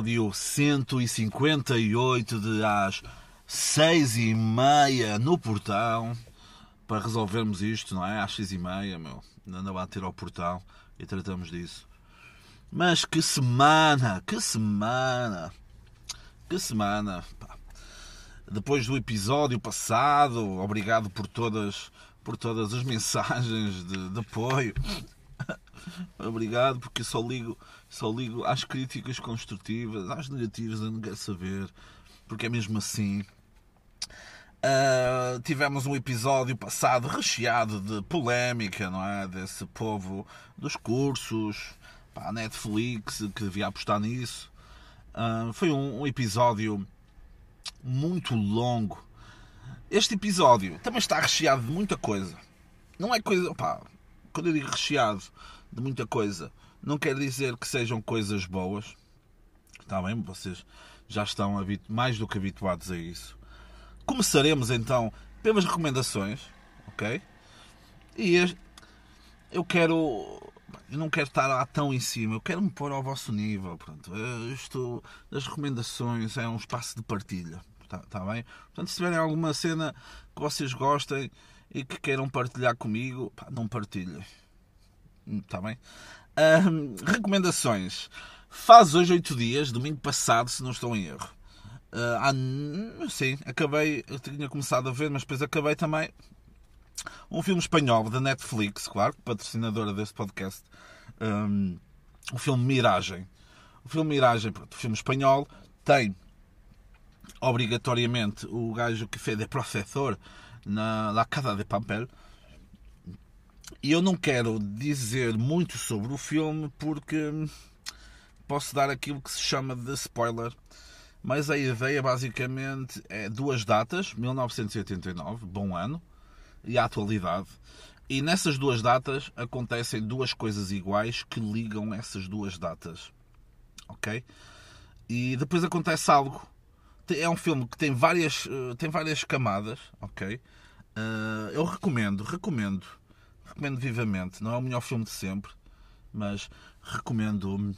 episódio 158 de às seis e meia no portão para resolvermos isto, não é? Às seis e meia, meu. Anda a bater ao portão e tratamos disso. Mas que semana, que semana, que semana. Pá. Depois do episódio passado, obrigado por todas, por todas as mensagens de, de apoio. Obrigado, porque só ligo, só ligo às críticas construtivas, às negativas eu não quero saber, porque é mesmo assim. Uh, tivemos um episódio passado recheado de polémica, não é? Desse povo dos cursos, a Netflix que devia apostar nisso. Uh, foi um, um, episódio muito longo. Este episódio também está recheado de muita coisa. Não é coisa. Pá, quando eu digo recheado, de muita coisa. Não quer dizer que sejam coisas boas. Está bem? Vocês já estão mais do que habituados a isso. Começaremos então pelas recomendações, ok? E eu quero. Eu não quero estar lá tão em cima, eu quero me pôr ao vosso nível. Pronto. Isto das recomendações é um espaço de partilha. Está tá bem? Portanto, se tiverem alguma cena que vocês gostem e que queiram partilhar comigo, pá, não partilhem. Está bem? Recomendações. Faz hoje 8 dias, domingo passado, se não estou em erro. Uh, ah, sim, acabei. Eu tinha começado a ver, mas depois acabei também. Um filme espanhol da Netflix, claro, patrocinadora deste podcast. Um, o filme Miragem. O filme Miragem, pronto, o filme espanhol, tem obrigatoriamente o gajo que fez de professor na La Casa de Papel e eu não quero dizer muito sobre o filme porque posso dar aquilo que se chama de spoiler. Mas a ideia basicamente é duas datas, 1989, bom ano, e a atualidade. E nessas duas datas acontecem duas coisas iguais que ligam essas duas datas. Ok? E depois acontece algo. É um filme que tem várias, eh, tem várias camadas. Ok? Eh, eu recomendo, recomendo recomendo vivamente. Não é o melhor filme de sempre, mas recomendo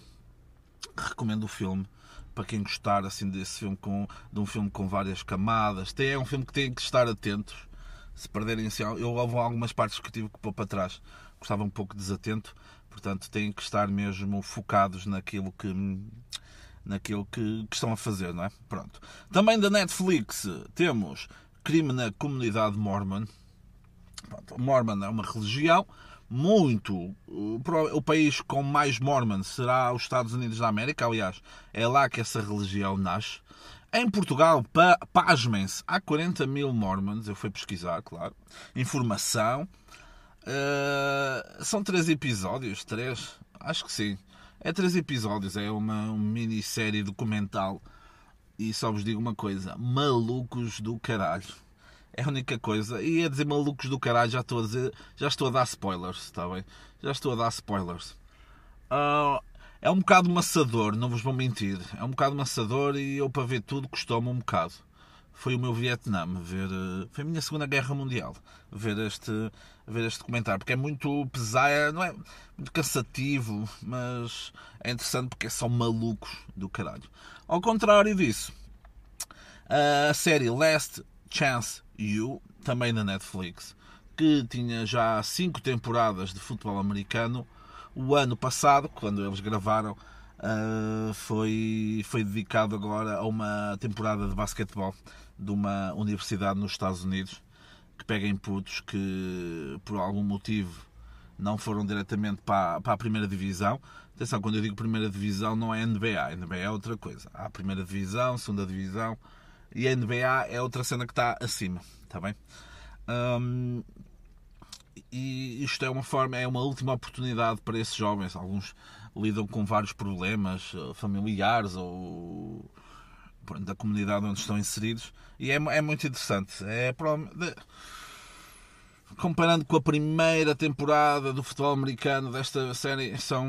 recomendo o filme para quem gostar assim desse filme com de um filme com várias camadas. É um filme que tem que estar atentos. Se perderem assim, eu houve algumas partes que tive que pôr para trás. Gostava um pouco desatento, portanto têm que estar mesmo focados naquilo que naquilo que, que estão a fazer, não é? Pronto. Também da Netflix temos Crime na Comunidade Mormon Mormon é uma religião muito. O país com mais Mormons será os Estados Unidos da América, aliás, é lá que essa religião nasce. Em Portugal, pa, pasmem-se, há 40 mil Mormons, eu fui pesquisar, claro. Informação. Uh, são três episódios, três? Acho que sim. É três episódios, é uma, uma minissérie documental. E só vos digo uma coisa: malucos do caralho. É a única coisa. E a dizer malucos do caralho, já estou a dizer. Já estou a dar spoilers, está bem? Já estou a dar spoilers. Uh, é um bocado maçador, não vos vou mentir. É um bocado maçador e eu para ver tudo custou-me um bocado. Foi o meu Vietnã, ver. Eh, foi a minha Segunda Guerra Mundial. Ver este, ver este documentário. Porque é muito pesado, é, não é muito cansativo, mas é interessante porque são malucos do caralho. Ao contrário disso, a série Last Chance You, também na Netflix, que tinha já cinco temporadas de futebol americano. O ano passado, quando eles gravaram, uh, foi, foi dedicado agora a uma temporada de basquetebol de uma universidade nos Estados Unidos que pega em putos que por algum motivo não foram diretamente para, para a primeira divisão. Atenção, quando eu digo primeira divisão não é NBA, NBA é outra coisa. Há a primeira divisão, segunda divisão, e a NBA é outra cena que está acima, está bem? Um, e isto é uma forma, é uma última oportunidade para esses jovens. Alguns lidam com vários problemas eh, familiares ou da comunidade onde estão inseridos e é, é muito interessante. É, comparando com a primeira temporada do futebol americano desta série, são,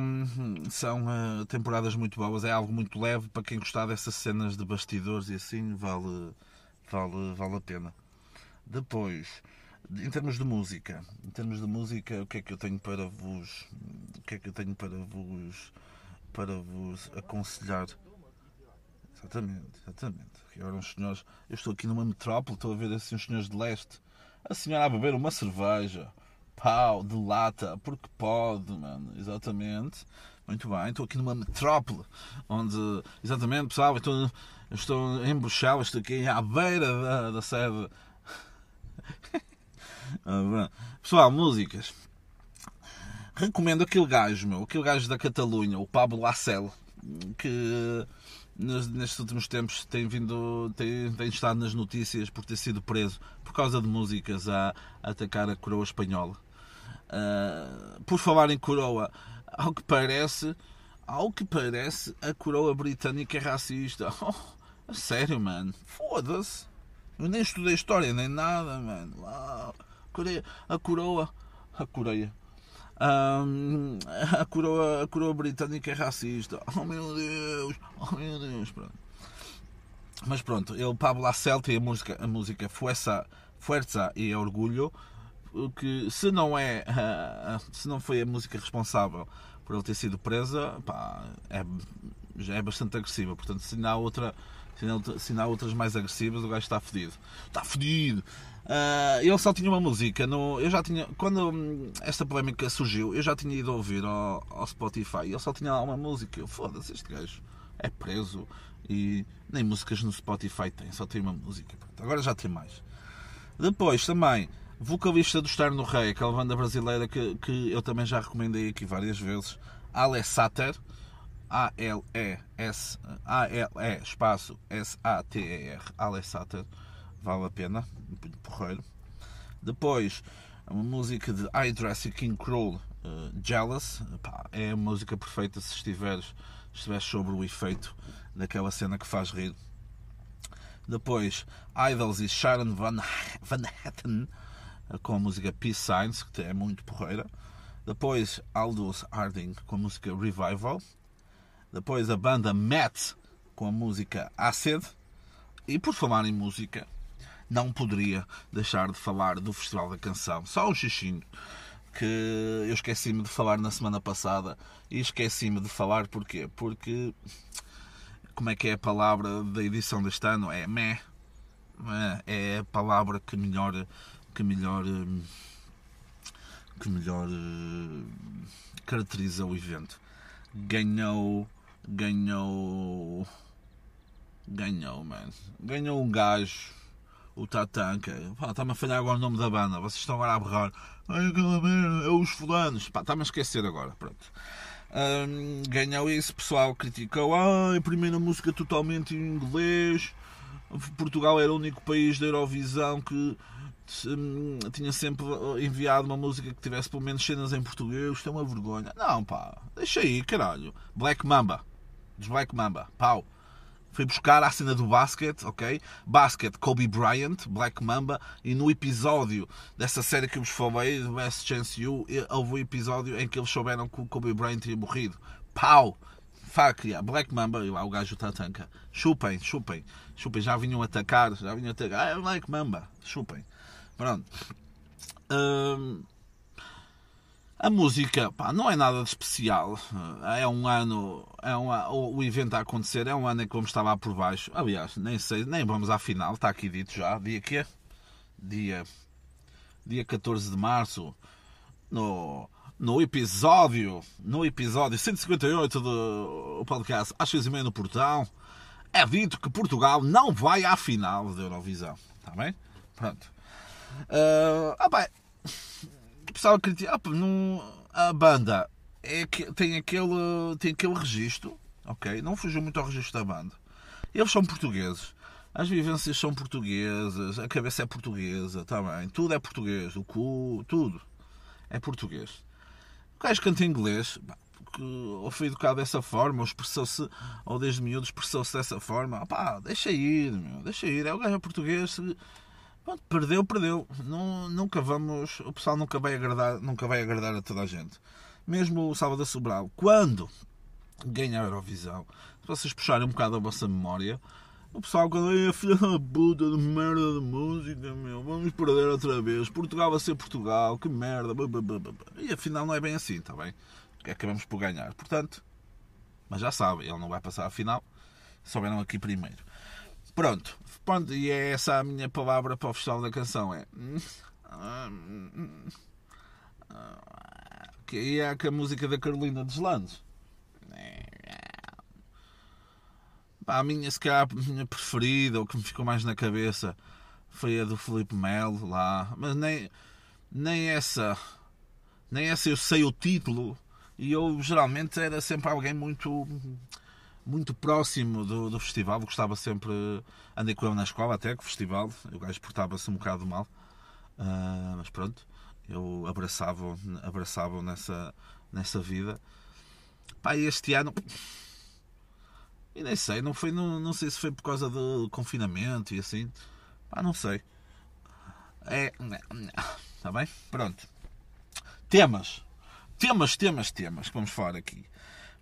são uh, temporadas muito boas. É algo muito leve para quem gostar dessas cenas de bastidores e assim, vale, vale, vale a pena. Depois, em termos de música, em termos de música, o que é que eu tenho para vos, o que é que eu tenho para vos, para vos aconselhar? exatamente, exatamente. Agora senhores, eu estou aqui numa metrópole, estou a ver assim uns senhores de leste, a senhora a beber uma cerveja, pau, de lata, porque pode, mano, exatamente. Muito bem, estou aqui numa metrópole, onde, exatamente, pessoal, estou, estou em Bruxelas, estou aqui à beira da, da sede. Ah, pessoal, músicas. Recomendo aquele gajo, meu, aquele gajo da Catalunha, o Pablo Lacel, que nestes últimos tempos tem vindo tem, tem, estado nas notícias por ter sido preso por causa de músicas a, a atacar a coroa espanhola. Uh, por falar em coroa ao que parece ao que parece a coroa britânica é racista. Oh, sério mano? Foda-se. Eu nem estudei história nem nada mano. A coroa a Coreia um, a, coroa, a coroa britânica é racista. Oh meu Deus, oh meu Deus. Pronto. Mas pronto, ele Pablo Acel tem a música, a música Fuerza, Fuerza e Orgulho, que se não é se não foi a música responsável por ele ter sido presa, pá, é, já é bastante agressiva. Portanto, se não há outra se não há outras mais agressivas, o gajo está fedido. Está fedido! Uh, ele só tinha uma música. No, eu já tinha. Quando hum, esta polémica surgiu, eu já tinha ido ouvir ao, ao Spotify. Ele só tinha lá uma música. Eu foda-se, este gajo é preso e nem músicas no Spotify tem, só tem uma música. Agora já tem mais. Depois também, vocalista do Estar no Rei, aquela banda brasileira que, que eu também já recomendei aqui várias vezes, Ale Sater. A-L-E-S A-L-E espaço S-A-T-E-R Ale Sater vale a pena, porreiro. Depois, uma música de Dress King Cruel, uh, Jealous, Pá, é a música perfeita se estiveres, estiveres sobre o efeito daquela cena que faz rir. Depois, Idols e Sharon Van, Van Hatten, eh, com a música Peace Signs, que é muito porreira. Depois, Aldous Harding com a música Revival. Depois, a banda Matt com a música Acid. E por falar em música, não poderia deixar de falar do Festival da Canção. Só um xixinho que eu esqueci-me de falar na semana passada e esqueci-me de falar porquê? Porque como é que é a palavra da edição deste ano? É meh. É a palavra que melhor que melhor que melhor caracteriza o evento. Ganhou ganhou ganhou, man. Ganhou um gajo o Tatanka. Está-me a falhar agora o nome da banda. Vocês estão agora a berrar. Ai, aquela merda, é os fulanos. Está-me a esquecer agora. Pronto. Um, ganhou isso, pessoal criticou. Ah, a primeira música totalmente em inglês. Portugal era o único país da Eurovisão que hum, tinha sempre enviado uma música que tivesse pelo menos cenas em português. Isto é uma vergonha. Não, pá, deixa aí, caralho. Black Mamba. Dos Black Mamba. Pau. Foi buscar a cena do basquete, ok? Basket, Kobe Bryant, Black Mamba, e no episódio dessa série que eu vos falei, do Best Chance You, houve um episódio em que eles souberam que o Kobe Bryant tinha morrido. Pau! Fuck, yeah. Black Mamba, e lá o gajo Tatanka. Chupem, chupem, chupem. Já vinham atacar, já vinham atacar. Ah, é Black Mamba, chupem. Pronto. Um, a música pá, não é nada de especial. É um ano. É um, o evento a acontecer é um ano em que vamos estar lá por baixo. Aliás, nem sei, nem vamos à final, está aqui dito já. Dia que Dia. Dia 14 de março. No, no episódio. No episódio 158 do podcast Às 6 e meia no portão. É dito que Portugal não vai à final da Eurovisão. Está bem? Pronto. Uh, ah, bem, o pessoal critica. Ah, a banda é que, tem, aquele, tem aquele registro, ok? Não fugiu muito ao registro da banda. Eles são portugueses. As vivências são portuguesas, a cabeça é portuguesa também. Tudo é português. O cu, tudo é português. O gajo canta inglês, porque ou foi educado dessa forma, ou expressou-se, ou desde miúdo expressou-se dessa forma. Pá, deixa ir, meu, deixa ir. É o gajo português. Pronto, perdeu, perdeu. Não, nunca vamos. O pessoal nunca vai agradar, nunca vai agradar a toda a gente. Mesmo o Salvador Sobral, quando ganha a Eurovisão, se vocês puxarem um bocado a vossa memória, o pessoal quando é filha da puta de merda de música, meu, vamos perder outra vez. Portugal vai ser Portugal, que merda. E afinal não é bem assim, está bem? Acabamos por ganhar. Portanto, mas já sabem, ele não vai passar a final souberam aqui primeiro. Pronto, pronto, e é essa a minha palavra para o Festival da Canção: é. Que é a música da Carolina Deslandes. Pá, a minha, se calhar, a minha preferida, ou que me ficou mais na cabeça, foi a do Felipe Melo lá. Mas nem, nem essa. Nem essa eu sei o título. E eu geralmente era sempre alguém muito muito próximo do, do festival, gostava sempre, andei com ele na escola até, com o festival, o gajo portava-se um bocado mal, uh, mas pronto, eu abraçava, abraçava nessa, nessa vida. Pá, este ano, e nem sei, não, foi, não, não sei se foi por causa do confinamento e assim, pá, não sei. É, está bem? Pronto. Temas. Temas, temas, temas que vamos falar aqui.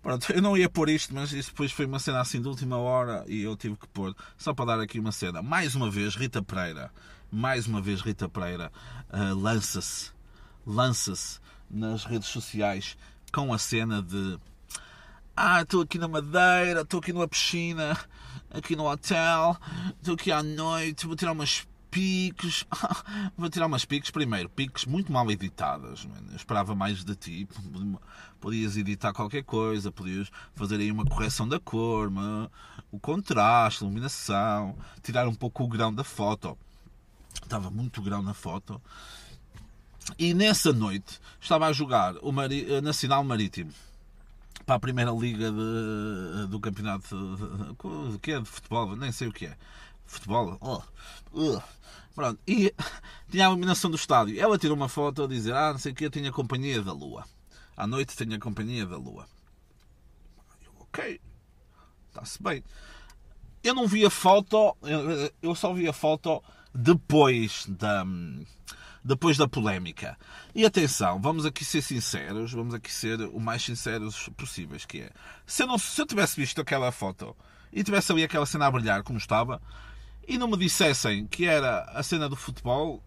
Pronto, eu não ia pôr isto, mas isso depois foi uma cena assim de última hora e eu tive que pôr, só para dar aqui uma cena. Mais uma vez, Rita Pereira, mais uma vez, Rita Pereira uh, lança-se, lança-se nas redes sociais com a cena de ah, estou aqui na Madeira, estou aqui numa piscina, aqui no hotel, estou aqui à noite, vou tirar umas piques. Vou tirar umas piques. Primeiro, piques muito mal editadas. Eu esperava mais de ti. Podias editar qualquer coisa, podias fazer aí uma correção da cor, o contraste, a iluminação, tirar um pouco o grão da foto. Estava muito grão na foto. E nessa noite estava a jogar o Mari... Nacional Marítimo para a primeira liga de, do campeonato de, que é de futebol, nem sei o que é. Futebol? Oh, uh, Pronto, e tinha a iluminação do estádio. Ela tirou uma foto a dizer: Ah, não sei o que, eu tenho a companhia da lua. À noite tenho a companhia da lua. Eu, ok, está-se bem. Eu não vi a foto, eu só vi a foto depois da, depois da polémica. E atenção, vamos aqui ser sinceros, vamos aqui ser o mais sinceros possíveis, que é, se eu, não, se eu tivesse visto aquela foto e tivesse ali aquela cena a brilhar como estava, e não me dissessem que era a cena do futebol,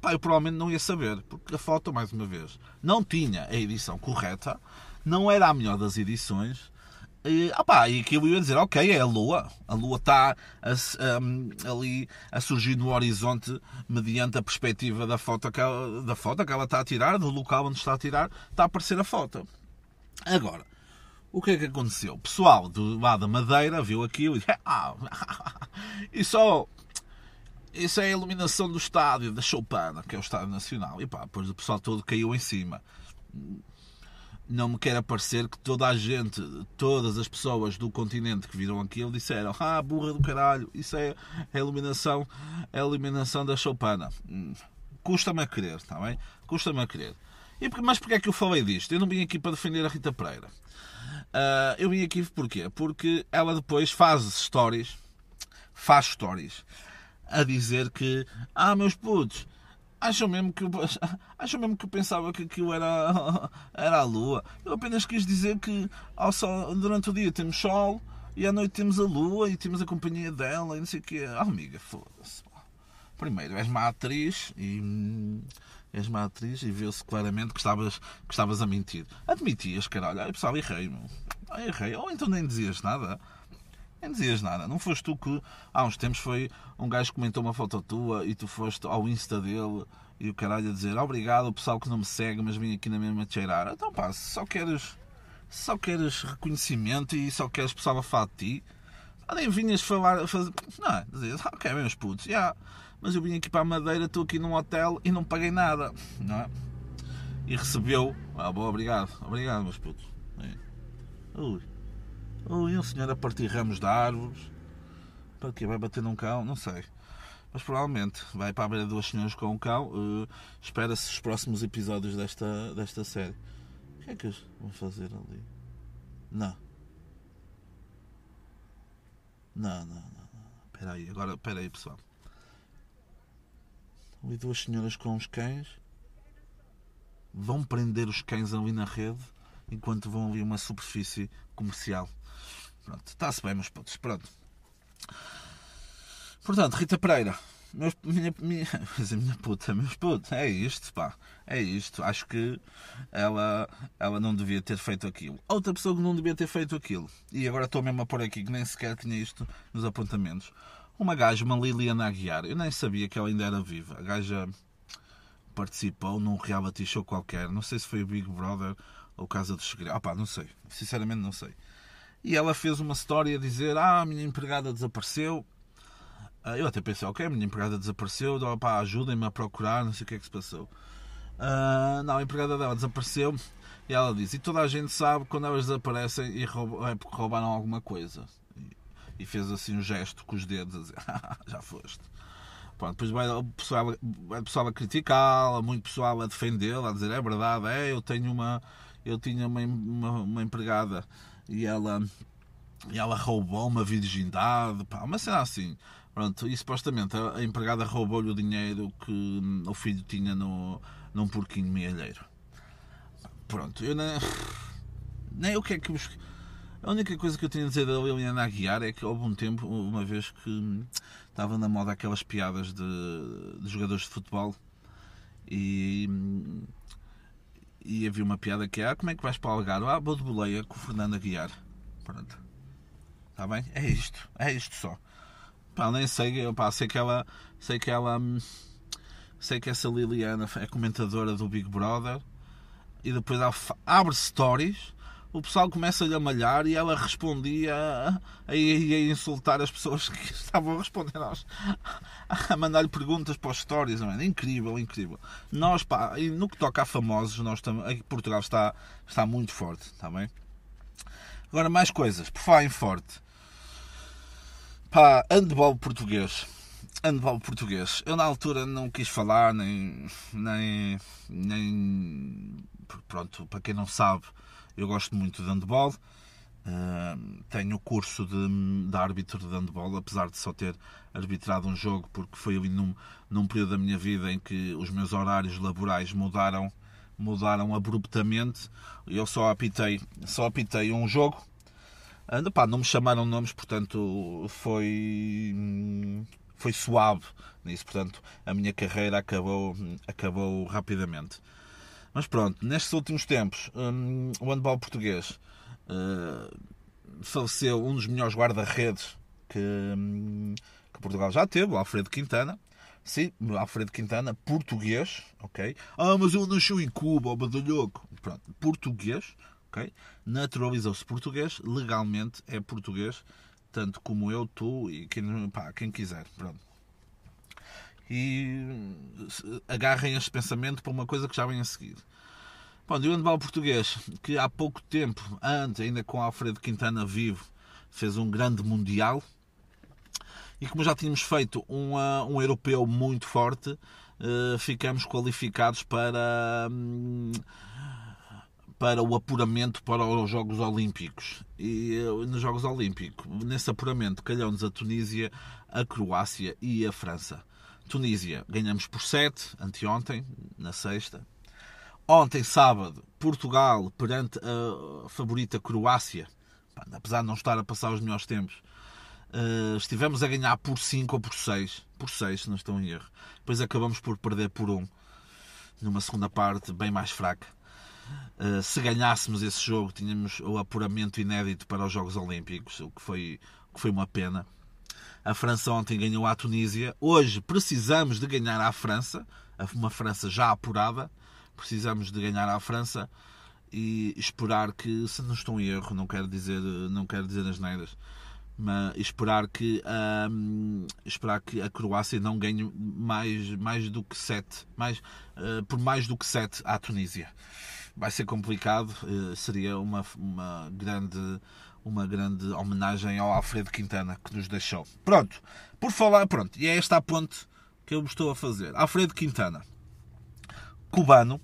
pá, eu provavelmente não ia saber, porque a foto, mais uma vez, não tinha a edição correta, não era a melhor das edições. E, opá, e aquilo ia dizer, ok, é a Lua. A Lua está um, ali a surgir no horizonte mediante a perspectiva da foto, que ela, da foto que ela está a tirar, do local onde está a tirar, está a aparecer a foto. Agora, o que é que aconteceu? O pessoal do lado da Madeira viu aquilo e ah, e só isso é a iluminação do estádio da Choupana, que é o Estádio Nacional. E pá, depois o pessoal todo caiu em cima. Não me quer parecer que toda a gente, todas as pessoas do continente que viram aquilo disseram Ah, burra do caralho, isso é a iluminação, é a iluminação da Choupana. Hum, custa-me a crer, está bem? Custa-me a crer. E, mas porquê é que eu falei disto? Eu não vim aqui para defender a Rita Pereira. Uh, eu vim aqui porquê? Porque ela depois faz stories, faz stories, a dizer que, ah, meus putos, acham mesmo que eu, acham mesmo que eu pensava que aquilo era, era a lua. Eu apenas quis dizer que ao sol, durante o dia temos sol e à noite temos a lua e temos a companhia dela e não sei o quê. Ah, amiga, foda-se. Primeiro, és má atriz e és uma atriz e viu-se claramente que estavas, que estavas a mentir. Admitias, caralho, ai pessoal, errei, meu. Ai, errei. Ou então nem dizias nada. Nem dizias nada. Não foste tu que há uns tempos foi um gajo que comentou uma foto tua e tu foste ao Insta dele e o caralho a dizer obrigado ao pessoal que não me segue, mas vim aqui na mesma cheirar. Então pá, se só queres, só queres reconhecimento e só queres pessoal a falar de ti, nem vinhas falar, fazer. Não, dizias, ok, meus putos, já. Yeah mas eu vim aqui para a Madeira, estou aqui num hotel e não paguei nada, não é? E recebeu, ah, bom, obrigado, obrigado, meus putos. É. Ui, ui, um senhor a partir ramos de árvores, para que vai bater num cão, não sei. Mas provavelmente vai para a beira duas senhoras com um cão. Uh, Espera-se os próximos episódios desta, desta série. O que é que eles vão fazer ali? Não. Não, não, não. Espera aí, agora, espera aí, pessoal. Ali duas senhoras com os cães. Vão prender os cães ali na rede enquanto vão ali uma superfície comercial. Pronto, está-se bem, meus putos. Pronto. Portanto, Rita Pereira. Meus, minha, minha, minha puta, meus putos, é isto, pá, é isto. Acho que ela, ela não devia ter feito aquilo. Outra pessoa que não devia ter feito aquilo, e agora estou mesmo a pôr aqui que nem sequer tinha isto nos apontamentos. Uma gaja, uma Liliana Aguiar, eu nem sabia que ela ainda era viva. A gaja participou num reality show qualquer, não sei se foi o Big Brother ou Casa dos Segredos, ah pá, não sei, sinceramente não sei. E ela fez uma história a dizer: Ah, a minha empregada desapareceu ah, eu até pensei, ok, a minha empregada desapareceu, pá, ajudem-me a procurar, não sei o que é que se passou. Uh, não, a empregada dela desapareceu e ela diz, e toda a gente sabe quando elas desaparecem e roubam, é porque roubaram alguma coisa. E, fez assim um gesto com os dedos a dizer, já foste. Pronto, depois vai o pessoal, vai o pessoal a criticá-la, muito pessoal a defendê-la, a dizer, é verdade, é, eu tenho uma, eu tinha uma, uma, uma empregada e ela, e ela roubou uma virgindade, pá, uma cena assim. Pronto, e supostamente a empregada roubou-lhe o dinheiro que o filho tinha no, num porquinho mealheiro. Pronto, eu nem. Nem o que é que. A única coisa que eu tenho a dizer da Liliana Aguiar é que houve um tempo, uma vez que estava na moda aquelas piadas de, de jogadores de futebol e, e havia uma piada que é ah, como é que vais para o Algarve? Ah, vou de boleia com o Fernando Aguiar. Pronto. Está bem? É isto. É isto só. Pá, nem sei, pá, sei que ela. Sei que ela. Sei que essa Liliana é comentadora do Big Brother e depois abre stories, o pessoal começa-lhe a malhar e ela respondia a, a, a, insultar as pessoas que estavam a responder nós, a mandar-lhe perguntas para os stories. É? Incrível, incrível. Nós, pá, no que toca a famosos, nós aqui Portugal está, está muito forte, está bem? Agora, mais coisas, por falar em forte. Pá, handball português. Handball português. Eu na altura não quis falar, nem. nem. nem. Pronto, para quem não sabe, eu gosto muito de handball. Uh, tenho o curso de, de árbitro de handball, apesar de só ter arbitrado um jogo, porque foi ali num, num período da minha vida em que os meus horários laborais mudaram mudaram abruptamente. Eu só apitei, só apitei um jogo pá, não me chamaram nomes, portanto foi foi suave nisso, portanto a minha carreira acabou acabou rapidamente. Mas pronto, nestes últimos tempos, um, o handball português uh, faleceu um dos melhores guarda-redes que, um, que Portugal já teve, o Alfredo Quintana. Sim, Alfredo Quintana, português, ok? Ah, mas ele nasceu em Cuba, o badalhoco. Pronto, português, ok? Naturalizou-se português, legalmente é português, tanto como eu, tu e quem, pá, quem quiser. Pronto. E agarrem este pensamento para uma coisa que já vem a seguir. Bom, e o handball português, que há pouco tempo, antes, ainda com Alfredo Quintana vivo, fez um grande mundial. E como já tínhamos feito um, um europeu muito forte, uh, ficamos qualificados para. Um, para o apuramento para os Jogos Olímpicos. E eh, nos Jogos Olímpicos, nesse apuramento, calhou-nos a Tunísia, a Croácia e a França. Tunísia ganhamos por 7, anteontem, na sexta. Ontem, sábado, Portugal perante a favorita Croácia, apesar de não estar a passar os melhores tempos, eh, estivemos a ganhar por 5 ou por 6. Por 6, se não estou em erro. Depois acabamos por perder por 1, numa segunda parte bem mais fraca. Uh, se ganhássemos esse jogo, tínhamos o apuramento inédito para os Jogos Olímpicos, o que foi, o que foi uma pena. A França ontem ganhou à Tunísia. Hoje precisamos de ganhar à França, uma França já apurada. Precisamos de ganhar à França e esperar que, se não estou em erro, não quero dizer, não quero dizer as neiras, mas esperar que, um, esperar que a Croácia não ganhe mais, mais do que 7, mais, uh, por mais do que 7 à Tunísia vai ser complicado. Eh, seria uma, uma, grande, uma grande homenagem ao Alfredo Quintana que nos deixou. Pronto, por falar, pronto, e é esta a ponte que eu estou a fazer. Alfredo Quintana, cubano,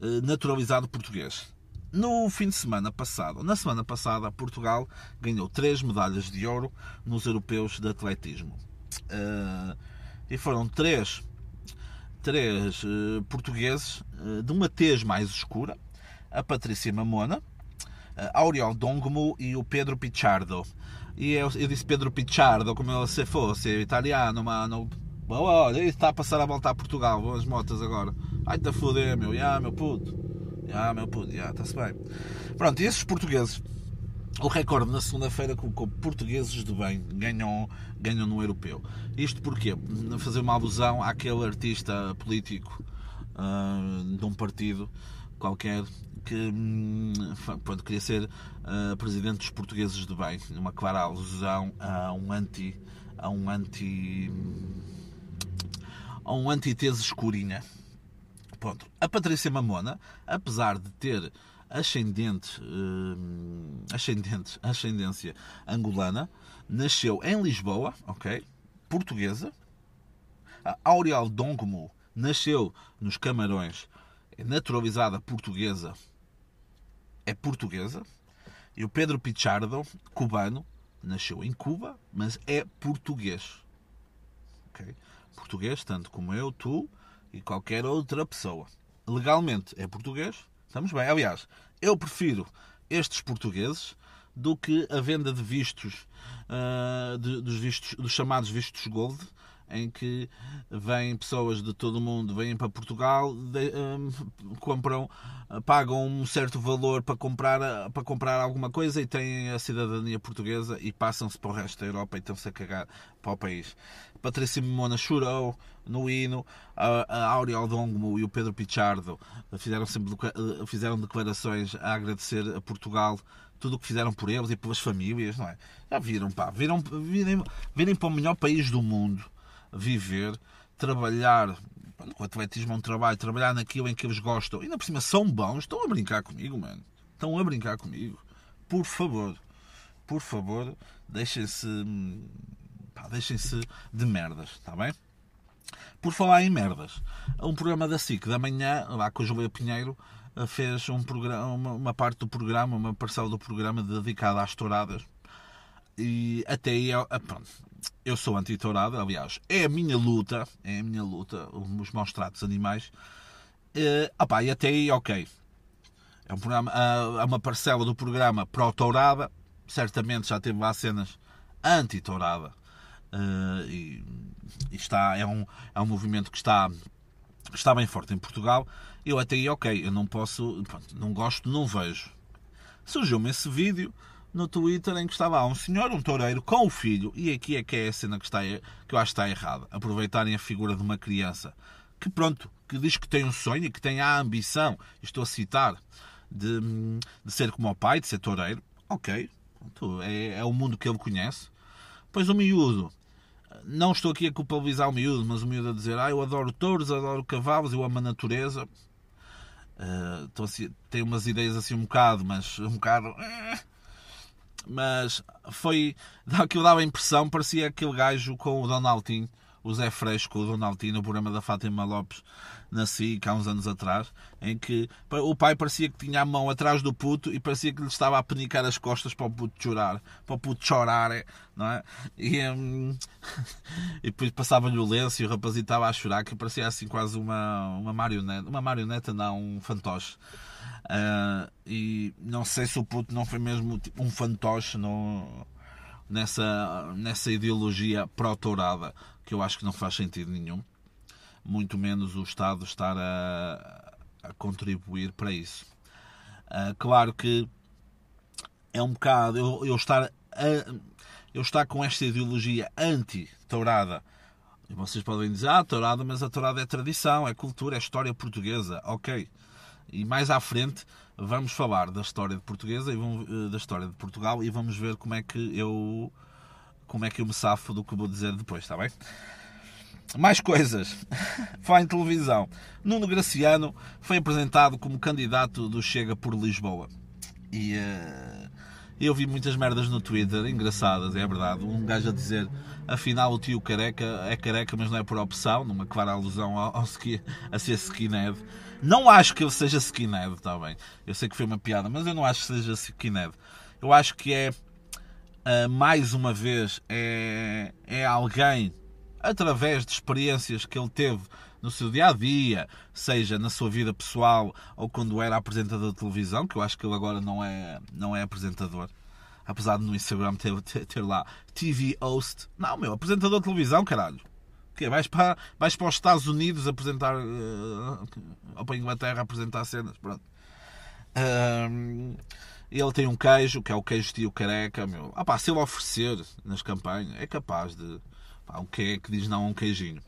eh, naturalizado português. No fim de semana passado, na semana passada, Portugal ganhou três medalhas de ouro nos europeus de atletismo. Eh, e foram três três uh, portugueses de uma tez mais escura, a Patrícia Mamona, Auriol Dongmo e o Pedro Picciardo. E eu, eu disse Pedro Picciardo como se fosse italiano, Boa, olha, está a passar a volta a Portugal, vão as motas agora. Ai-te a foder, meu, já, meu puto. Já, meu puto, já, está-se bem. Pronto, e esses portugueses, o recorde na segunda-feira colocou portugueses de bem ganham, ganham no europeu. Isto porquê? Fazer uma alusão àquele artista político uh, de um partido qualquer que hum, pronto, queria ser uh, presidente dos portugueses de bem, uma clara alusão a um anti a um anti a um antítese escurinha. Ponto. A Patrícia Mamona, apesar de ter ascendente, uh, ascendente, ascendência angolana, nasceu em Lisboa, ok? Portuguesa. A Aureal Dongmo nasceu nos Camarões, naturalizada portuguesa, é portuguesa. E o Pedro Pichardo, cubano, nasceu em Cuba, mas é português. Okay? Português, tanto como eu, tu e qualquer outra pessoa. Legalmente é português, estamos bem. Aliás, eu prefiro estes portugueses do que a venda de vistos, uh, de, dos vistos, dos chamados vistos gold, em que vêm pessoas de todo o mundo, vêm para Portugal, de, um, compram, pagam um certo valor para comprar, para comprar alguma coisa e têm a cidadania portuguesa e passam-se para o resto da Europa e estão-se a cagar para o país. Patrícia Mimona chorou no hino, a, a Aureal Dongmo e o Pedro Pichardo fizeram, sempre, fizeram declarações a agradecer a Portugal tudo o que fizeram por eles e pelas famílias, não é? Já viram, pá, viram, virem, virem para o melhor país do mundo viver, trabalhar. O atletismo é um trabalho, trabalhar naquilo em que eles gostam. E ainda por cima são bons, estão a brincar comigo, mano. Estão a brincar comigo. Por favor, por favor, deixem-se. Deixem-se de merdas, está bem? Por falar em merdas, um programa da SIC da manhã, lá com o Júlia Pinheiro, fez um programa, uma, parte do programa, uma parcela do programa dedicada às touradas. E até aí, pronto, eu sou anti-tourada, aliás, é a minha luta, é a minha luta, os maus tratos animais. Uh, opa, e até aí, ok. É um programa, é uma parcela do programa pró-tourada, certamente já teve lá cenas anti-tourada. Uh, e, e, está, é um, é um movimento que está, está bem forte em Portugal. Eu até aí, ok, eu não posso, pronto, não gosto, não vejo. Surgiu-me esse vídeo, no Twitter em que estava lá um senhor, um toureiro, com o filho, e aqui é que é a cena que, está, que eu acho que está errada, aproveitarem a figura de uma criança que, pronto, que diz que tem um sonho e que tem a ambição, estou a citar, de, de ser como o pai, de ser toureiro, ok, pronto, é, é o mundo que ele conhece. Pois o miúdo, não estou aqui a culpabilizar o miúdo, mas o miúdo a dizer, ah, eu adoro touros, adoro cavalos, eu amo a natureza. Uh, assim, tem umas ideias assim um bocado, mas um bocado... Uh, mas foi. Aquilo dava a impressão, parecia aquele gajo com o Donaldinho, o Zé Fresco, o Donaldinho, no programa da Fátima Lopes na SIC há uns anos atrás, em que o pai parecia que tinha a mão atrás do puto e parecia que lhe estava a penicar as costas para o puto chorar, para o puto chorar, não é? E, hum, e depois passava-lhe o lenço e o rapazito estava a chorar, que parecia assim quase uma, uma marioneta, uma marioneta não, um fantoche. Uh, e não sei se o puto não foi mesmo tipo, um fantoche no, nessa, nessa ideologia pró-tourada, que eu acho que não faz sentido nenhum. Muito menos o Estado estar a, a contribuir para isso. Uh, claro que é um bocado eu, eu estar a, eu estar com esta ideologia anti-tourada. E vocês podem dizer, ah, tourada, mas a tourada é tradição, é cultura, é história portuguesa. Ok. E mais à frente vamos falar da história de portuguesa e vamos, eh, da história de Portugal e vamos ver como é que eu como é que eu me safo do que vou dizer depois, está bem? Mais coisas. Falar em televisão. Nuno Graciano foi apresentado como candidato do Chega por Lisboa. E uh, eu vi muitas merdas no Twitter, engraçadas, é verdade. Um gajo a dizer, afinal o tio careca é careca, mas não é por opção, numa clara alusão ao, ao a ser skinhead. Não acho que ele seja skinhead, está bem. Eu sei que foi uma piada, mas eu não acho que seja skinhead. Eu acho que é, uh, mais uma vez, é, é alguém, através de experiências que ele teve no seu dia a dia, seja na sua vida pessoal ou quando era apresentador de televisão, que eu acho que ele agora não é, não é apresentador. Apesar de no Instagram ter, ter, ter lá TV host. Não, meu, apresentador de televisão, caralho. Que vais para, vais para os Estados Unidos apresentar. Uh, ou para a Inglaterra apresentar cenas. Pronto. Um, ele tem um queijo, que é o queijo tio careca. Meu. Ah, pá, se ele oferecer nas campanhas, é capaz de. Pá, o que é que diz não a um queijinho?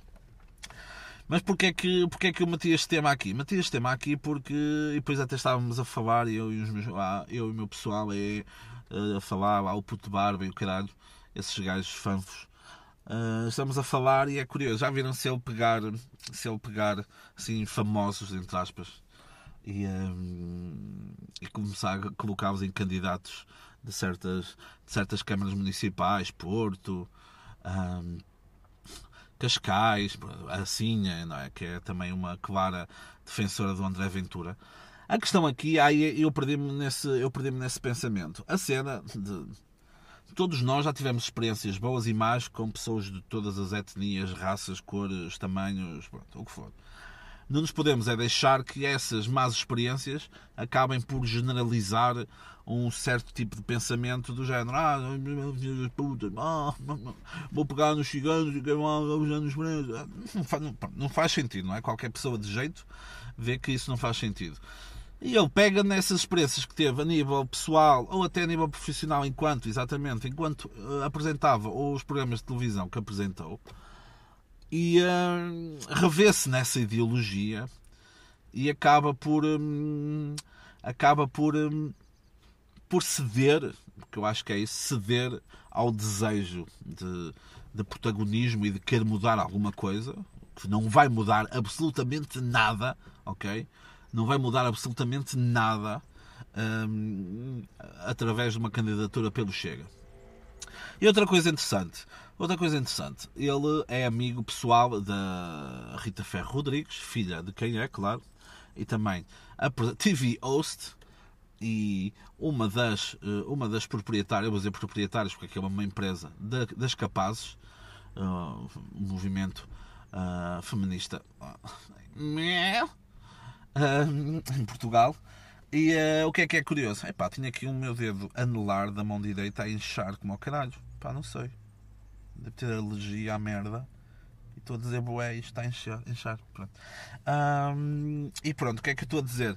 Mas porquê é que, porquê é que eu meti este tema aqui? Meti este tema aqui porque. E depois até estávamos a falar, eu e, os meus, ah, eu e o meu pessoal, é, a falar lá o puto barba e o caralho, esses gajos fanfos. Uh, estamos a falar e é curioso, já viram se ele pegar, se ele pegar assim, famosos, entre aspas, e, um, e começar a colocá-los em candidatos de certas, de certas câmaras municipais, Porto, um, Cascais, a Sinha, não é? que é também uma clara defensora do André Ventura. A questão aqui, aí eu perdi-me nesse, eu perdi nesse pensamento. A cena de. Todos nós já tivemos experiências boas e más com pessoas de todas as etnias, raças, cores, tamanhos, pronto, o que for. Não nos podemos é deixar que essas más experiências acabem por generalizar um certo tipo de pensamento do género ah, puta, ah, vou pegar nos ciganos e queimar os anos presos. Não faz sentido, não é? Qualquer pessoa de jeito vê que isso não faz sentido. E ele pega nessas experiências que teve a nível pessoal ou até a nível profissional, enquanto, exatamente, enquanto uh, apresentava os programas de televisão que apresentou, e uh, revê-se nessa ideologia e acaba por. Um, acaba por. Um, por ceder, porque eu acho que é isso, ceder ao desejo de, de protagonismo e de querer mudar alguma coisa, que não vai mudar absolutamente nada, ok? Não vai mudar absolutamente nada hum, através de uma candidatura pelo Chega. E outra coisa interessante, outra coisa interessante, ele é amigo pessoal da Rita Ferro Rodrigues, filha de quem é, claro, e também a TV host e uma das, eh, uma das proprietárias, vou dizer proprietárias porque é uma empresa das capazes, uh, um movimento uh, feminista em Portugal. E uh, o que é que é curioso? Epá, tinha aqui o meu dedo anelar da mão direita a inchar como ao caralho. Pá, não sei. Deve ter alergia à merda. E estou a dizer, boé, isto está a inchar. inchar. Pronto. Um, e pronto, o que é que eu estou a dizer?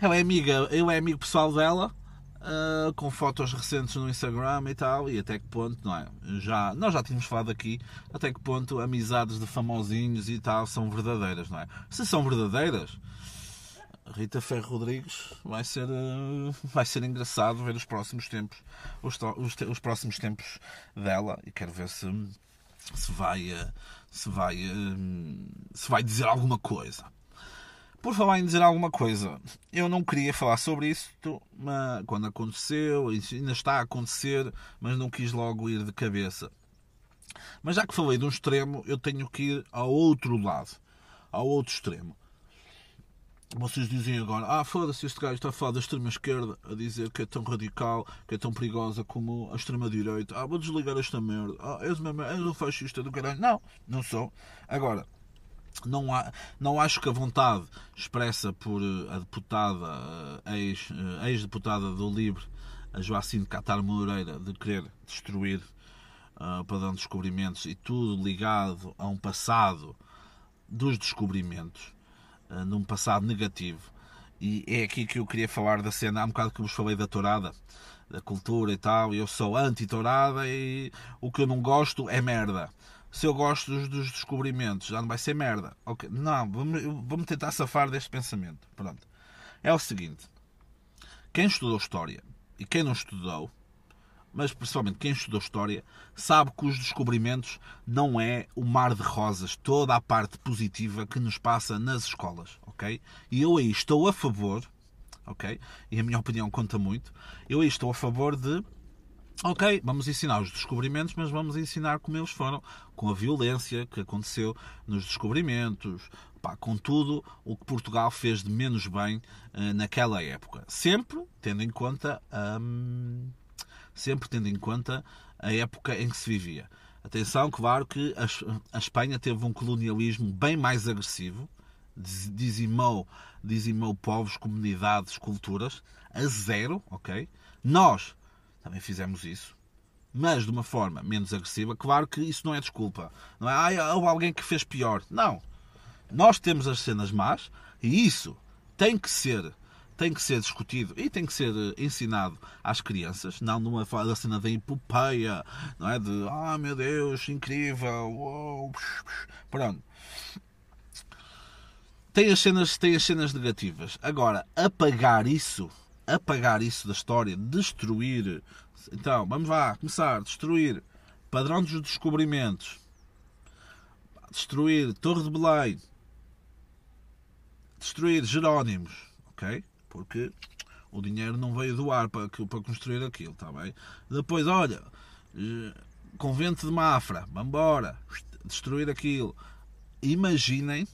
Ela é amiga, eu é amigo pessoal dela, uh, com fotos recentes no Instagram e tal, e até que ponto, não é? Já, nós já tínhamos falado aqui, até que ponto amizades de famosinhos e tal são verdadeiras, não é? Se são verdadeiras, Rita Ferro Rodrigues vai ser, uh, vai ser engraçado ver os próximos tempos, os, os, os, próximos tempos dela, e quero ver se, se vai, uh, se vai, se vai dizer alguma coisa. Por falar em dizer alguma coisa, eu não queria falar sobre isto mas quando aconteceu, ainda está a acontecer, mas não quis logo ir de cabeça. Mas já que falei de um extremo, eu tenho que ir ao outro lado, ao outro extremo. Vocês dizem agora, ah, foda-se, este gajo está a falar da extrema-esquerda, a dizer que é tão radical, que é tão perigosa como a extrema-direita. Ah, vou desligar esta merda. Ah, és, uma, és um fascista do caralho. Não, não sou. Agora, não, há, não acho que a vontade expressa por eh, a deputada, eh, ex, eh, ex-deputada do Livre, a Joacine Catar Moreira, de querer destruir uh, para dar descobrimentos e tudo ligado a um passado dos descobrimentos, uh, num passado negativo. E é aqui que eu queria falar da cena, há um bocado que vos falei da tourada, da cultura e tal. Eu sou anti-tourada e o que eu não gosto é merda se eu gosto dos, dos, descobrimentos, já não vai ser merda. Okay. Não, vou-me tentar safar deste pensamento. Pronto. É o seguinte: quem estudou História e quem não estudou, mas principalmente quem estudou História, sabe que os descobrimentos não é o mar de rosas, toda a parte positiva que nos passa nas escolas, ok? E eu aí estou a favor, ok? E a minha opinião conta muito, eu aí estou a favor de Ok, vamos ensinar os descobrimentos, mas vamos ensinar como eles foram, com a violência que aconteceu nos descobrimentos, pá, com tudo o que Portugal fez de menos bem uh, naquela época. Sempre tendo em conta um, sempre tendo em conta a época em que se vivia. Atenção, claro que a, Espanha teve um colonialismo bem mais agressivo, dizimou, dizimou povos, comunidades, culturas a zero, ok? Nós também fizemos isso. mas de uma forma menos agressiva, claro que isso não é desculpa. Não é, ah, houve alguém que fez pior. Não. Nós temos as cenas más e isso tem que ser tem que ser discutido e tem que ser eh, ensinado às crianças, não numa da cena da epopeia, não é? De ah meu Deus, incrível, uou, pronto. Tem as, cenas, tem as cenas negativas. Agora, apagar isso, apagar isso da história, destruir. Então, vamos lá, começar. Destruir padrão dos descobrimentos. Destruir Torre de Belém. Destruir Jerónimos. Ok? Porque o dinheiro não veio do ar para, para construir aquilo, está bem? Depois, olha, eh, convento de Mafra, vamos embora. Destruir aquilo. Imaginem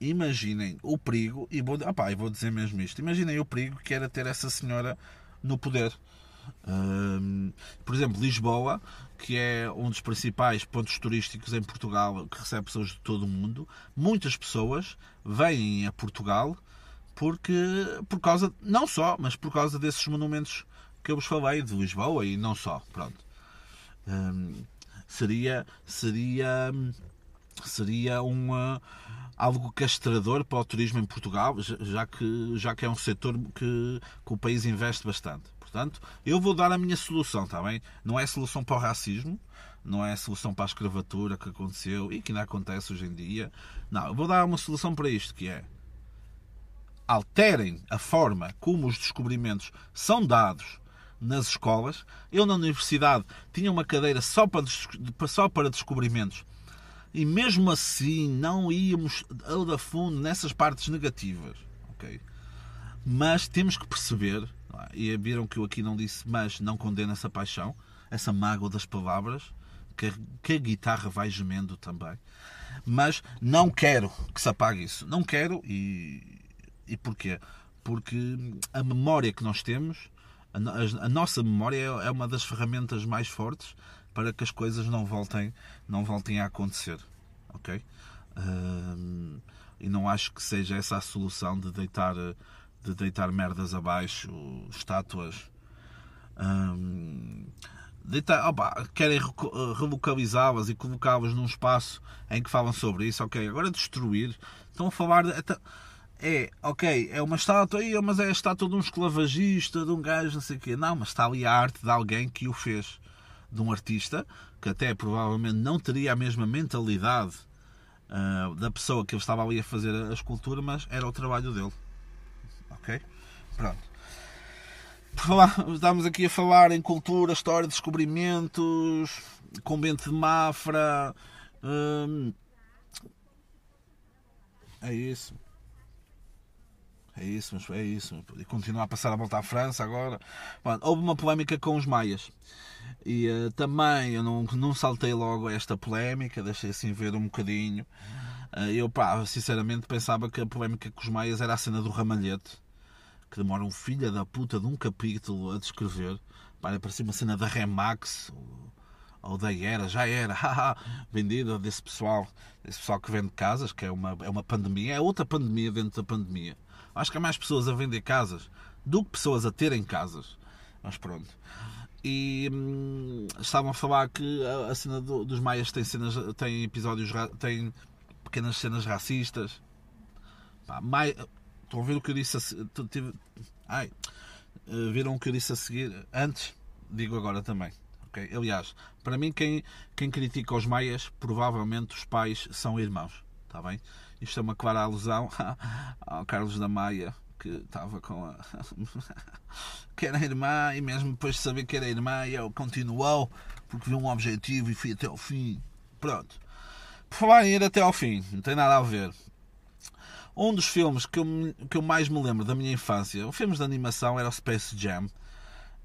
imaginem o perigo, e vou, opa, vou dizer mesmo isto: imaginem o perigo que era ter essa senhora no poder. Um, por exemplo, Lisboa, que é um dos principais pontos turísticos em Portugal, que recebe pessoas de todo o mundo, muitas pessoas vêm a Portugal porque, por causa, não só, mas por causa desses monumentos que eu vos falei, de Lisboa e não só. Pronto. Um, seria, seria, seria uma algo castrador para o turismo em Portugal, já que, já que é um setor que, que o país investe bastante. Portanto, eu vou dar a minha solução, está bem? Não é solução para o racismo, não é solução para a escravatura que aconteceu e que ainda acontece hoje em dia. Não, eu vou dar uma solução para isto, que é alterem a forma como os descobrimentos são dados nas escolas. Eu na universidade tinha uma cadeira só para, só para descobrimentos e mesmo assim não íamos ao da fundo nessas partes negativas. ok? Mas temos que perceber, é? e viram que eu aqui não disse, mas não condeno essa paixão, essa mágoa das palavras, que, que a guitarra vai gemendo também. Mas não quero que se apague isso. Não quero e, e porquê? Porque a memória que nós temos, a, a, a nossa memória é, é uma das ferramentas mais fortes para que as coisas não voltem, não voltem a acontecer. Ok? Uh, e não acho que seja essa a solução de deitar, de deitar merdas abaixo, estátuas. Um, deitar, opa, querem relocalizá-las e colocá-las num espaço em que falam sobre isso. Ok, agora destruir. Estão a falar. De, é, ok, é uma estátua, mas é a estátua de um esclavagista, de um gajo, não sei o quê. Não, mas está ali a arte de alguém que o fez de um artista que até provavelmente não teria a mesma mentalidade uh, da pessoa que ele estava ali a fazer a escultura, mas era o trabalho dele. Ok? Pronto. estamos aqui a falar em cultura, história, descobrimentos, convento de Mafra. Hum, é isso. É isso, é isso. E continuar a passar a volta à França agora. Bom, houve uma polémica com os maias. E uh, também eu não, não saltei logo esta polémica, deixei assim ver um bocadinho. Uh, eu, pá, sinceramente pensava que a polémica com os maias era a cena do ramalhete, que demora um filho da puta de um capítulo a descrever. Pá, parecia uma cena da Remax ou da Era, já era, vendida desse pessoal, desse pessoal que vende casas, que é uma, é uma pandemia, é outra pandemia dentro da pandemia. Acho que há mais pessoas a vender casas do que pessoas a terem casas. Mas pronto. E hum, estavam a falar que a, a cena do, dos Maias tem, cenas, tem episódios, tem pequenas cenas racistas. Pá, mai, estão a ver o que eu disse a, tive, ai, eh, viram o que eu disse a seguir antes? Digo agora também. Okay? Aliás, para mim, quem, quem critica os Maias, provavelmente os pais são irmãos. Está bem? Isto é uma clara alusão ao Carlos da Maia, que estava com a. que era irmã, e mesmo depois de saber que era irmã, ele continuou, porque viu um objetivo e foi até ao fim. Pronto. Por falar em ir até ao fim, não tem nada a ver. Um dos filmes que eu, que eu mais me lembro da minha infância, filmes de animação, era o Space Jam.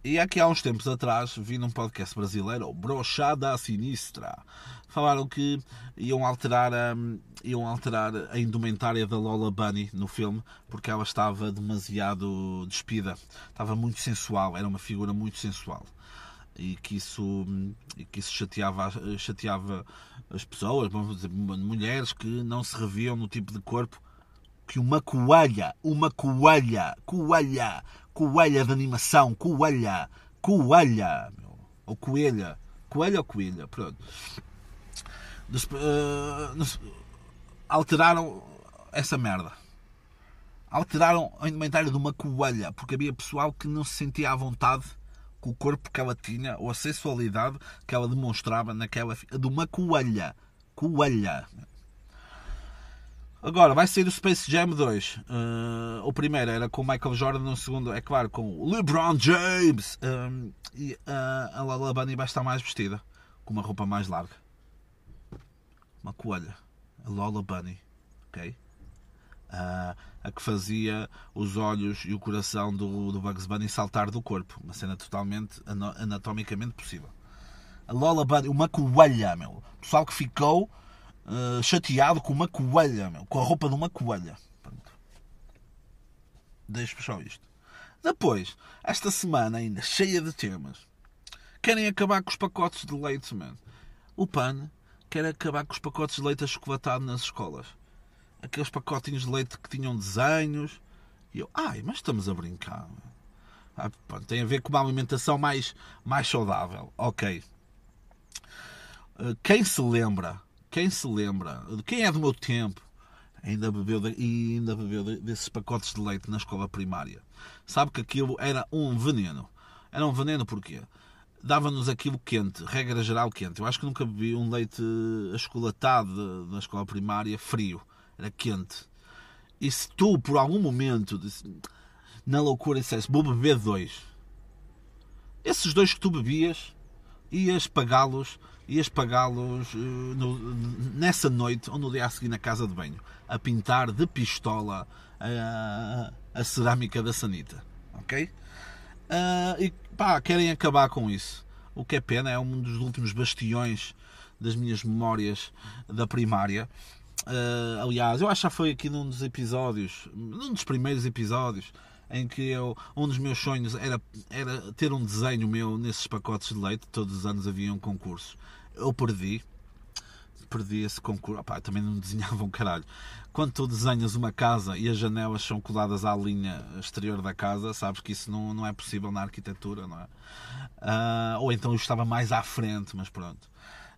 E aqui há uns tempos atrás vi num podcast brasileiro, Brochada Sinistra, falaram que iam alterar, a, iam alterar a indumentária da Lola Bunny no filme porque ela estava demasiado despida, estava muito sensual, era uma figura muito sensual e que isso, e que isso chateava, chateava as pessoas, vamos dizer, mulheres que não se reviam no tipo de corpo que uma coelha, uma coelha, coelha, coelha de animação, coelha, coelha, ou coelha, Coelho ou coelha, pronto. Uh, alteraram essa merda. Alteraram a indumentária de uma coelha, porque havia pessoal que não se sentia à vontade com o corpo que ela tinha ou a sexualidade que ela demonstrava naquela. de uma coelha. Coelha. Agora, vai ser o Space Jam 2. Uh, o primeiro era com o Michael Jordan, o segundo, é claro, com o LeBron James. Um, e uh, a Lala Bunny vai estar mais vestida, com uma roupa mais larga. Uma coelha. A Lola Bunny. Ok? Uh, a que fazia os olhos e o coração do, do Bugs Bunny saltar do corpo. Uma cena totalmente anatomicamente possível. A Lola Bunny, uma coelha, meu. O pessoal que ficou uh, chateado com uma coelha, meu. Com a roupa de uma coelha. Deixo só isto. Depois, esta semana ainda cheia de temas. Querem acabar com os pacotes de leite, man. O PAN quer acabar com os pacotes de leite achocolatado nas escolas aqueles pacotinhos de leite que tinham desenhos. E eu, ai, mas estamos a brincar. Ah, tem a ver com uma alimentação mais, mais saudável. Ok. Ah, quem se lembra, quem se lembra, quem é do meu tempo, ainda bebeu, de, ainda bebeu desses pacotes de leite na escola primária, sabe que aquilo era um veneno. Era um veneno porquê? Dava-nos aquilo quente, regra geral quente. Eu acho que nunca bebi um leite achocolatado na escola primária frio era quente. E se tu, por algum momento, na loucura, dissesse vou beber dois, esses dois que tu bebias, ias pagá-los ias pagá-los uh, nessa noite ou no dia a seguir na casa de banho a pintar de pistola a, a cerâmica da sanita ok uh, e pá querem acabar com isso o que é pena é um dos últimos bastiões das minhas memórias da primária Uh, aliás, eu acho que já foi aqui num dos episódios, num dos primeiros episódios, em que eu, um dos meus sonhos era, era ter um desenho meu nesses pacotes de leite. Todos os anos havia um concurso. Eu perdi. Perdi esse concurso. Também não desenhava um caralho. Quando tu desenhas uma casa e as janelas são coladas à linha exterior da casa, sabes que isso não, não é possível na arquitetura, não é? Uh, ou então eu estava mais à frente, mas pronto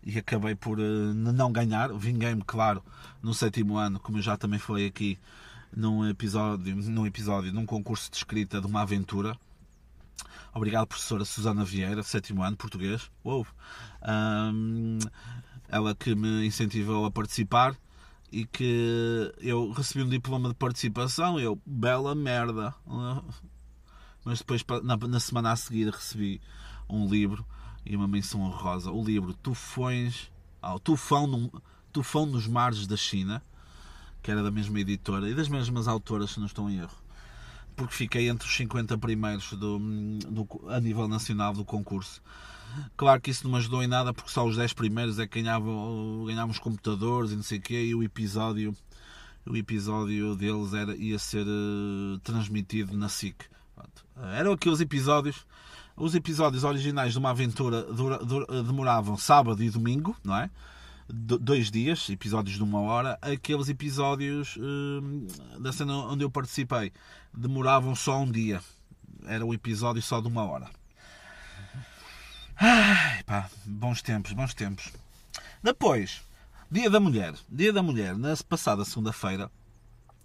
e acabei por uh, não ganhar. Vinguei-me, claro, no sétimo ano, como já também falei aqui num episódio, num episódio, num concurso de escrita de uma aventura. Obrigado, professora Susana Vieira, sétimo ano, português. Uou. Um, ela que me incentivou a participar e que eu recebi um diploma de participação. Eu, bela merda. Mas depois, na, na semana a seguir, recebi um livro e uma menção honrosa. O livro Tufões, ah, Tufão, no, Tufão nos Mares da China, que era da mesma editora e das mesmas autoras, se não estou em erro. Porque fiquei entre os 50 primeiros do, do, a nível nacional do concurso. Claro que isso não ajudou em nada, porque só os 10 primeiros é que ganhavam, ganhávamos computadores e não sei o quê, e o episódio, o episódio deles era, ia ser uh, transmitido na SIC. Pronto. Eram aqueles episódios os episódios originais de uma aventura dura, dura, demoravam sábado e domingo, não é? dois dias, episódios de uma hora, aqueles episódios uh, da cena onde eu participei demoravam só um dia. Era um episódio só de uma hora. Ai, pá, bons tempos, bons tempos. Depois, Dia da Mulher. Dia da Mulher, na passada segunda-feira,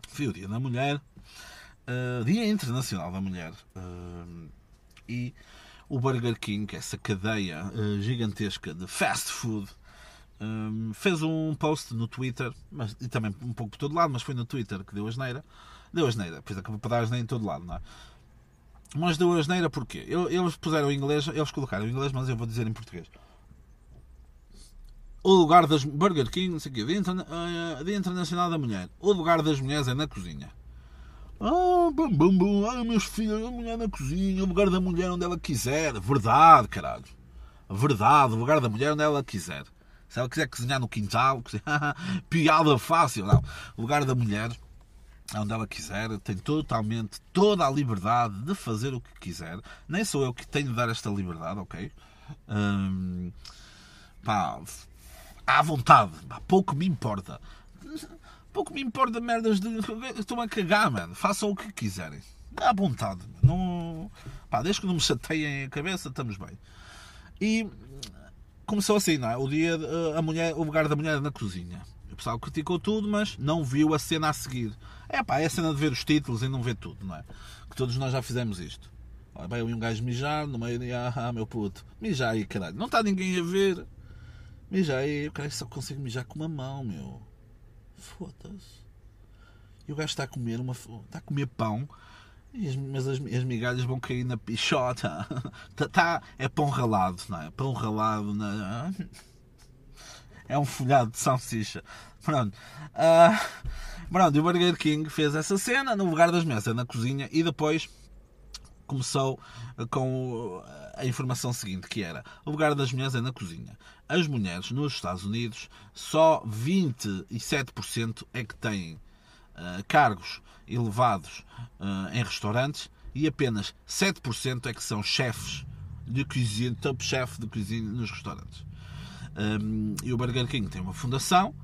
foi o Dia da Mulher, uh, Dia Internacional da Mulher. Uh, e o Burger King, é essa cadeia uh, gigantesca de fast food, um, fez um post no Twitter, mas, e também um pouco por todo lado, mas foi no Twitter que deu a geneira. Deu a geneira, depois acabou para dar a geneira em todo lado, não é? Mas deu a geneira porquê? Eles puseram em inglês, eles colocaram em inglês, mas eu vou dizer em português. O lugar das Burger King, não sei o quê, Dia, uh, Dia Internacional da Mulher. O lugar das mulheres é na cozinha. Ah, bum, bum, bum. Ah, meus filhos, a mulher na cozinha, o lugar da mulher onde ela quiser. Verdade, caralho. Verdade, o lugar da mulher onde ela quiser. Se ela quiser cozinhar no quintal, piada fácil. Não. O lugar da mulher onde ela quiser, tem totalmente toda a liberdade de fazer o que quiser. Nem sou eu que tenho de dar esta liberdade, ok? Hum, pá, à vontade, pá, pouco me importa. Pouco me importa merdas de. Estou a cagar, mano. Façam o que quiserem. À vontade. Não... Pá, desde que não me chateiem a cabeça, estamos bem. E começou assim, não é? O dia, a mulher, o lugar da mulher na cozinha. O pessoal criticou tudo, mas não viu a cena a seguir. É pá, é a cena de ver os títulos e não ver tudo, não é? Que todos nós já fizemos isto. Vai um gajo mijar no meio de. Ah, meu puto, mijar aí, caralho. Não está ninguém a ver. Mijar aí, o cara só consegue mijar com uma mão, meu. Foda-se. E o gajo está a comer uma. está a comer pão. As, mas as, as, migalhas vão cair na pichota. tá, tá, é pão ralado, não é? Pão ralado na. É um folhado de salsicha. Pronto. Uh, pronto, e o Burger King fez essa cena no lugar das mesas, na cozinha, e depois começou com a informação seguinte, que era o lugar das mulheres é na cozinha. As mulheres nos Estados Unidos, só 27% é que têm uh, cargos elevados uh, em restaurantes e apenas 7% é que são chefes de cozinha, top chef de cozinha nos restaurantes. Um, e o Burger King tem uma fundação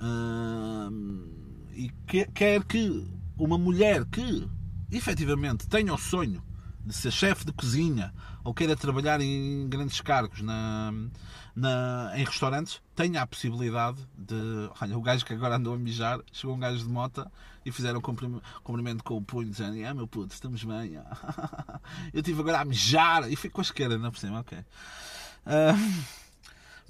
um, e que, quer que uma mulher que efetivamente tenha o sonho de ser chefe de cozinha ou queira trabalhar em grandes cargos na, na, em restaurantes, tenha a possibilidade de. Olha, o gajo que agora andou a mijar, chegou um gajo de moto e fizeram um cumprimento com o punho, dizendo: Ah, meu puto, estamos bem. Eu estive agora a mijar e fui com a esquerda, não por cima, ok. Uh,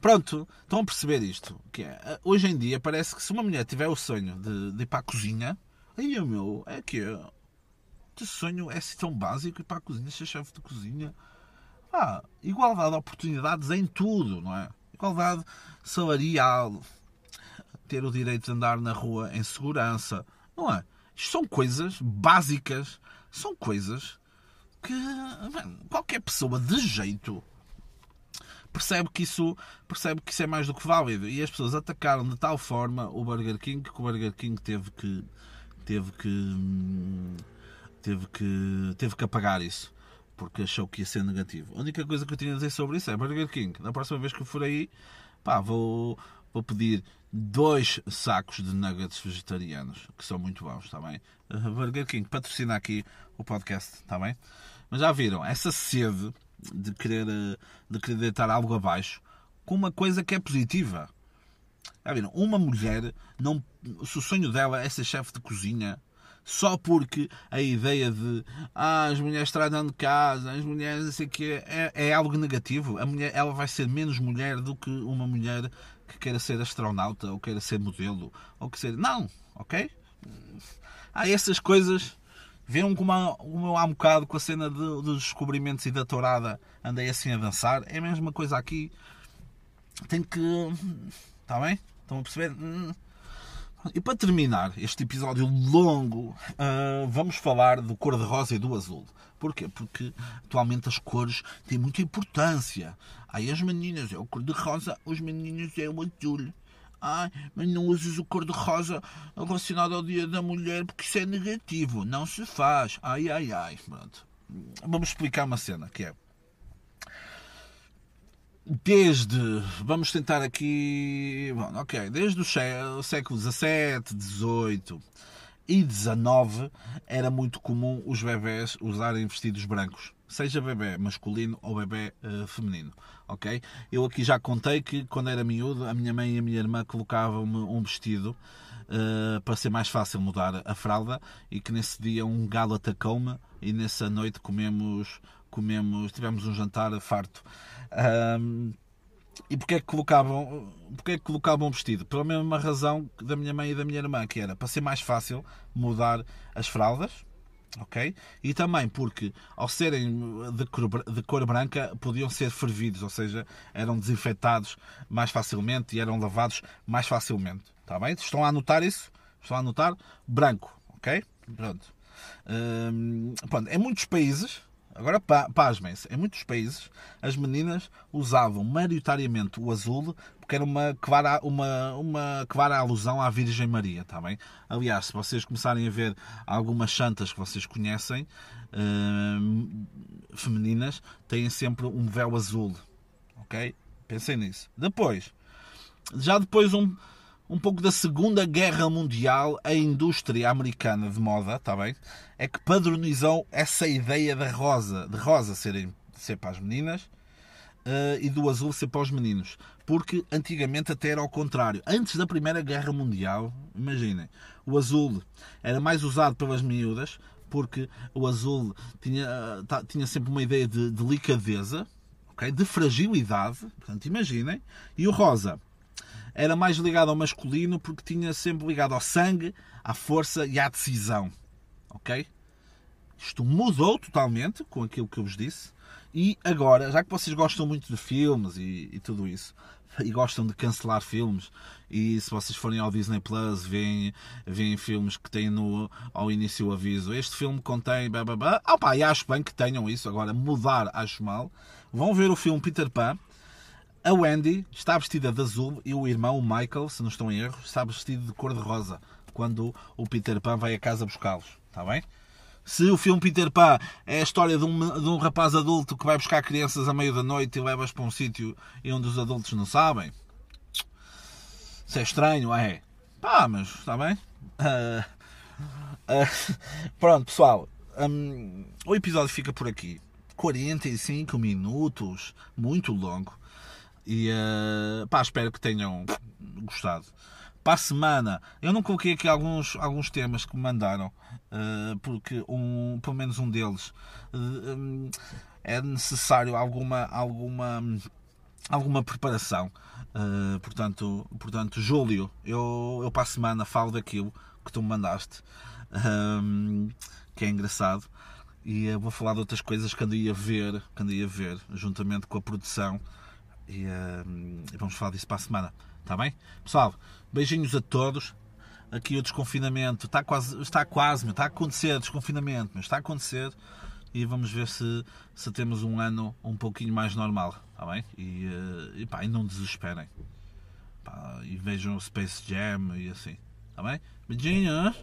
pronto, estão a perceber isto. Que é, hoje em dia parece que se uma mulher tiver o sonho de, de ir para a cozinha, aí o meu, é que o sonho é assim tão básico ir para a cozinha, ser chefe de cozinha. Ah, igualdade de oportunidades em tudo, não é? Igualdade salarial, ter o direito de andar na rua em segurança, não é? Isto são coisas básicas, são coisas que qualquer pessoa de jeito percebe que isso percebe que isso é mais do que válido e as pessoas atacaram de tal forma o Burger King que o Burger King teve que teve que teve que, teve que apagar isso porque achou que ia ser negativo. A única coisa que eu tinha a dizer sobre isso é Burger King. Na próxima vez que eu for aí, pá, vou, vou pedir dois sacos de nuggets vegetarianos, que são muito bons, está bem? Burger King patrocina aqui o podcast, está bem? Mas já viram, essa sede de querer, de querer deitar algo abaixo com uma coisa que é positiva. Uma mulher, não, se o sonho dela é ser chefe de cozinha, só porque a ideia de ah, as mulheres tratam de casa, as mulheres não sei que é, é algo negativo. A mulher ela vai ser menos mulher do que uma mulher que queira ser astronauta ou queira ser modelo ou que não, ok? Há essas coisas. Viram como, como há um bocado com a cena de, dos descobrimentos e da tourada andei assim a dançar? É a mesma coisa aqui. Tem que. Está bem? Estão a perceber? E para terminar este episódio longo, uh, vamos falar do cor-de-rosa e do azul. Porquê? Porque atualmente as cores têm muita importância. Aí as meninas é o cor-de-rosa, os meninos é o azul. Ai, mas não uses o cor-de-rosa relacionado ao Dia da Mulher porque isso é negativo. Não se faz. Ai, ai, ai. Pronto. Vamos explicar uma cena que é desde, vamos tentar aqui, bom, ok, desde o século XVII, XVIII e XIX era muito comum os bebés usarem vestidos brancos, seja bebê masculino ou bebê uh, feminino, ok? Eu aqui já contei que quando era miúdo a minha mãe e a minha irmã colocavam-me um vestido uh, para ser mais fácil mudar a fralda e que nesse dia um galo atacou-me e nessa noite comemos comemos, tivemos um jantar farto. Um, e porquê é que colocavam, porquê é que colocavam vestido? Pela mesma razão da minha mãe e da minha irmã, que era para ser mais fácil mudar as fraldas, ok? E também porque, ao serem de cor, de cor branca, podiam ser fervidos, ou seja, eram desinfetados mais facilmente e eram lavados mais facilmente, está bem? Estão a anotar isso? Estão a anotar? Branco, ok? Pronto. Hum, pronto. Em muitos países, Agora, pasmem-se, em muitos países as meninas usavam maioritariamente o azul porque era uma clara, uma, uma clara alusão à Virgem Maria, está bem? Aliás, se vocês começarem a ver algumas santas que vocês conhecem, hum, femininas, têm sempre um véu azul, ok? Pensem nisso. Depois, já depois um, um pouco da Segunda Guerra Mundial, a indústria americana de moda, está bem? É que padronizou essa ideia da rosa, de rosa serem, ser para as meninas uh, e do azul ser para os meninos. Porque antigamente até era ao contrário. Antes da Primeira Guerra Mundial, imaginem, o azul era mais usado pelas miúdas, porque o azul tinha, uh, tinha sempre uma ideia de delicadeza, okay? de fragilidade, portanto, imaginem, e o rosa era mais ligado ao masculino porque tinha sempre ligado ao sangue, à força e à decisão. Ok? Isto mudou totalmente com aquilo que eu vos disse. E agora, já que vocês gostam muito de filmes e, e tudo isso, e gostam de cancelar filmes, e se vocês forem ao Disney Plus, veem, veem filmes que têm no, ao início o aviso: este filme contém. Blá, blá, blá. Ah, pá, e acho bem que tenham isso. Agora, mudar, acho mal. Vão ver o filme Peter Pan. A Wendy está vestida de azul e o irmão, o Michael, se não estou em erro, está vestido de cor de rosa quando o Peter Pan vai a casa buscá-los. Está bem? Se o filme Peter Pan é a história de um, de um rapaz adulto que vai buscar crianças à meia da noite e leva-as para um sítio onde os adultos não sabem, isso é estranho, é? Pá, mas está bem? Uh, uh, pronto, pessoal. Um, o episódio fica por aqui. 45 minutos, muito longo. E uh, pá, espero que tenham gostado para a semana. Eu não coloquei aqui alguns, alguns temas que me mandaram, uh, porque um, pelo menos um deles uh, é necessário alguma, alguma, alguma preparação. Uh, portanto, portanto, Júlio, eu, eu para a semana falo daquilo que tu me mandaste, que é engraçado. E vou falar de outras coisas que andei a ver, que andei a ver, juntamente com a produção. E, e vamos falar disso para a semana. Está bem? Pessoal, beijinhos a todos. Aqui o desconfinamento está quase, está quase, está a acontecer desconfinamento, mas está a acontecer e vamos ver se, se temos um ano um pouquinho mais normal, está bem? E, eh, e, pá, e não desesperem. Pá, e vejam o Space Jam e assim, está bem? Beijinhos!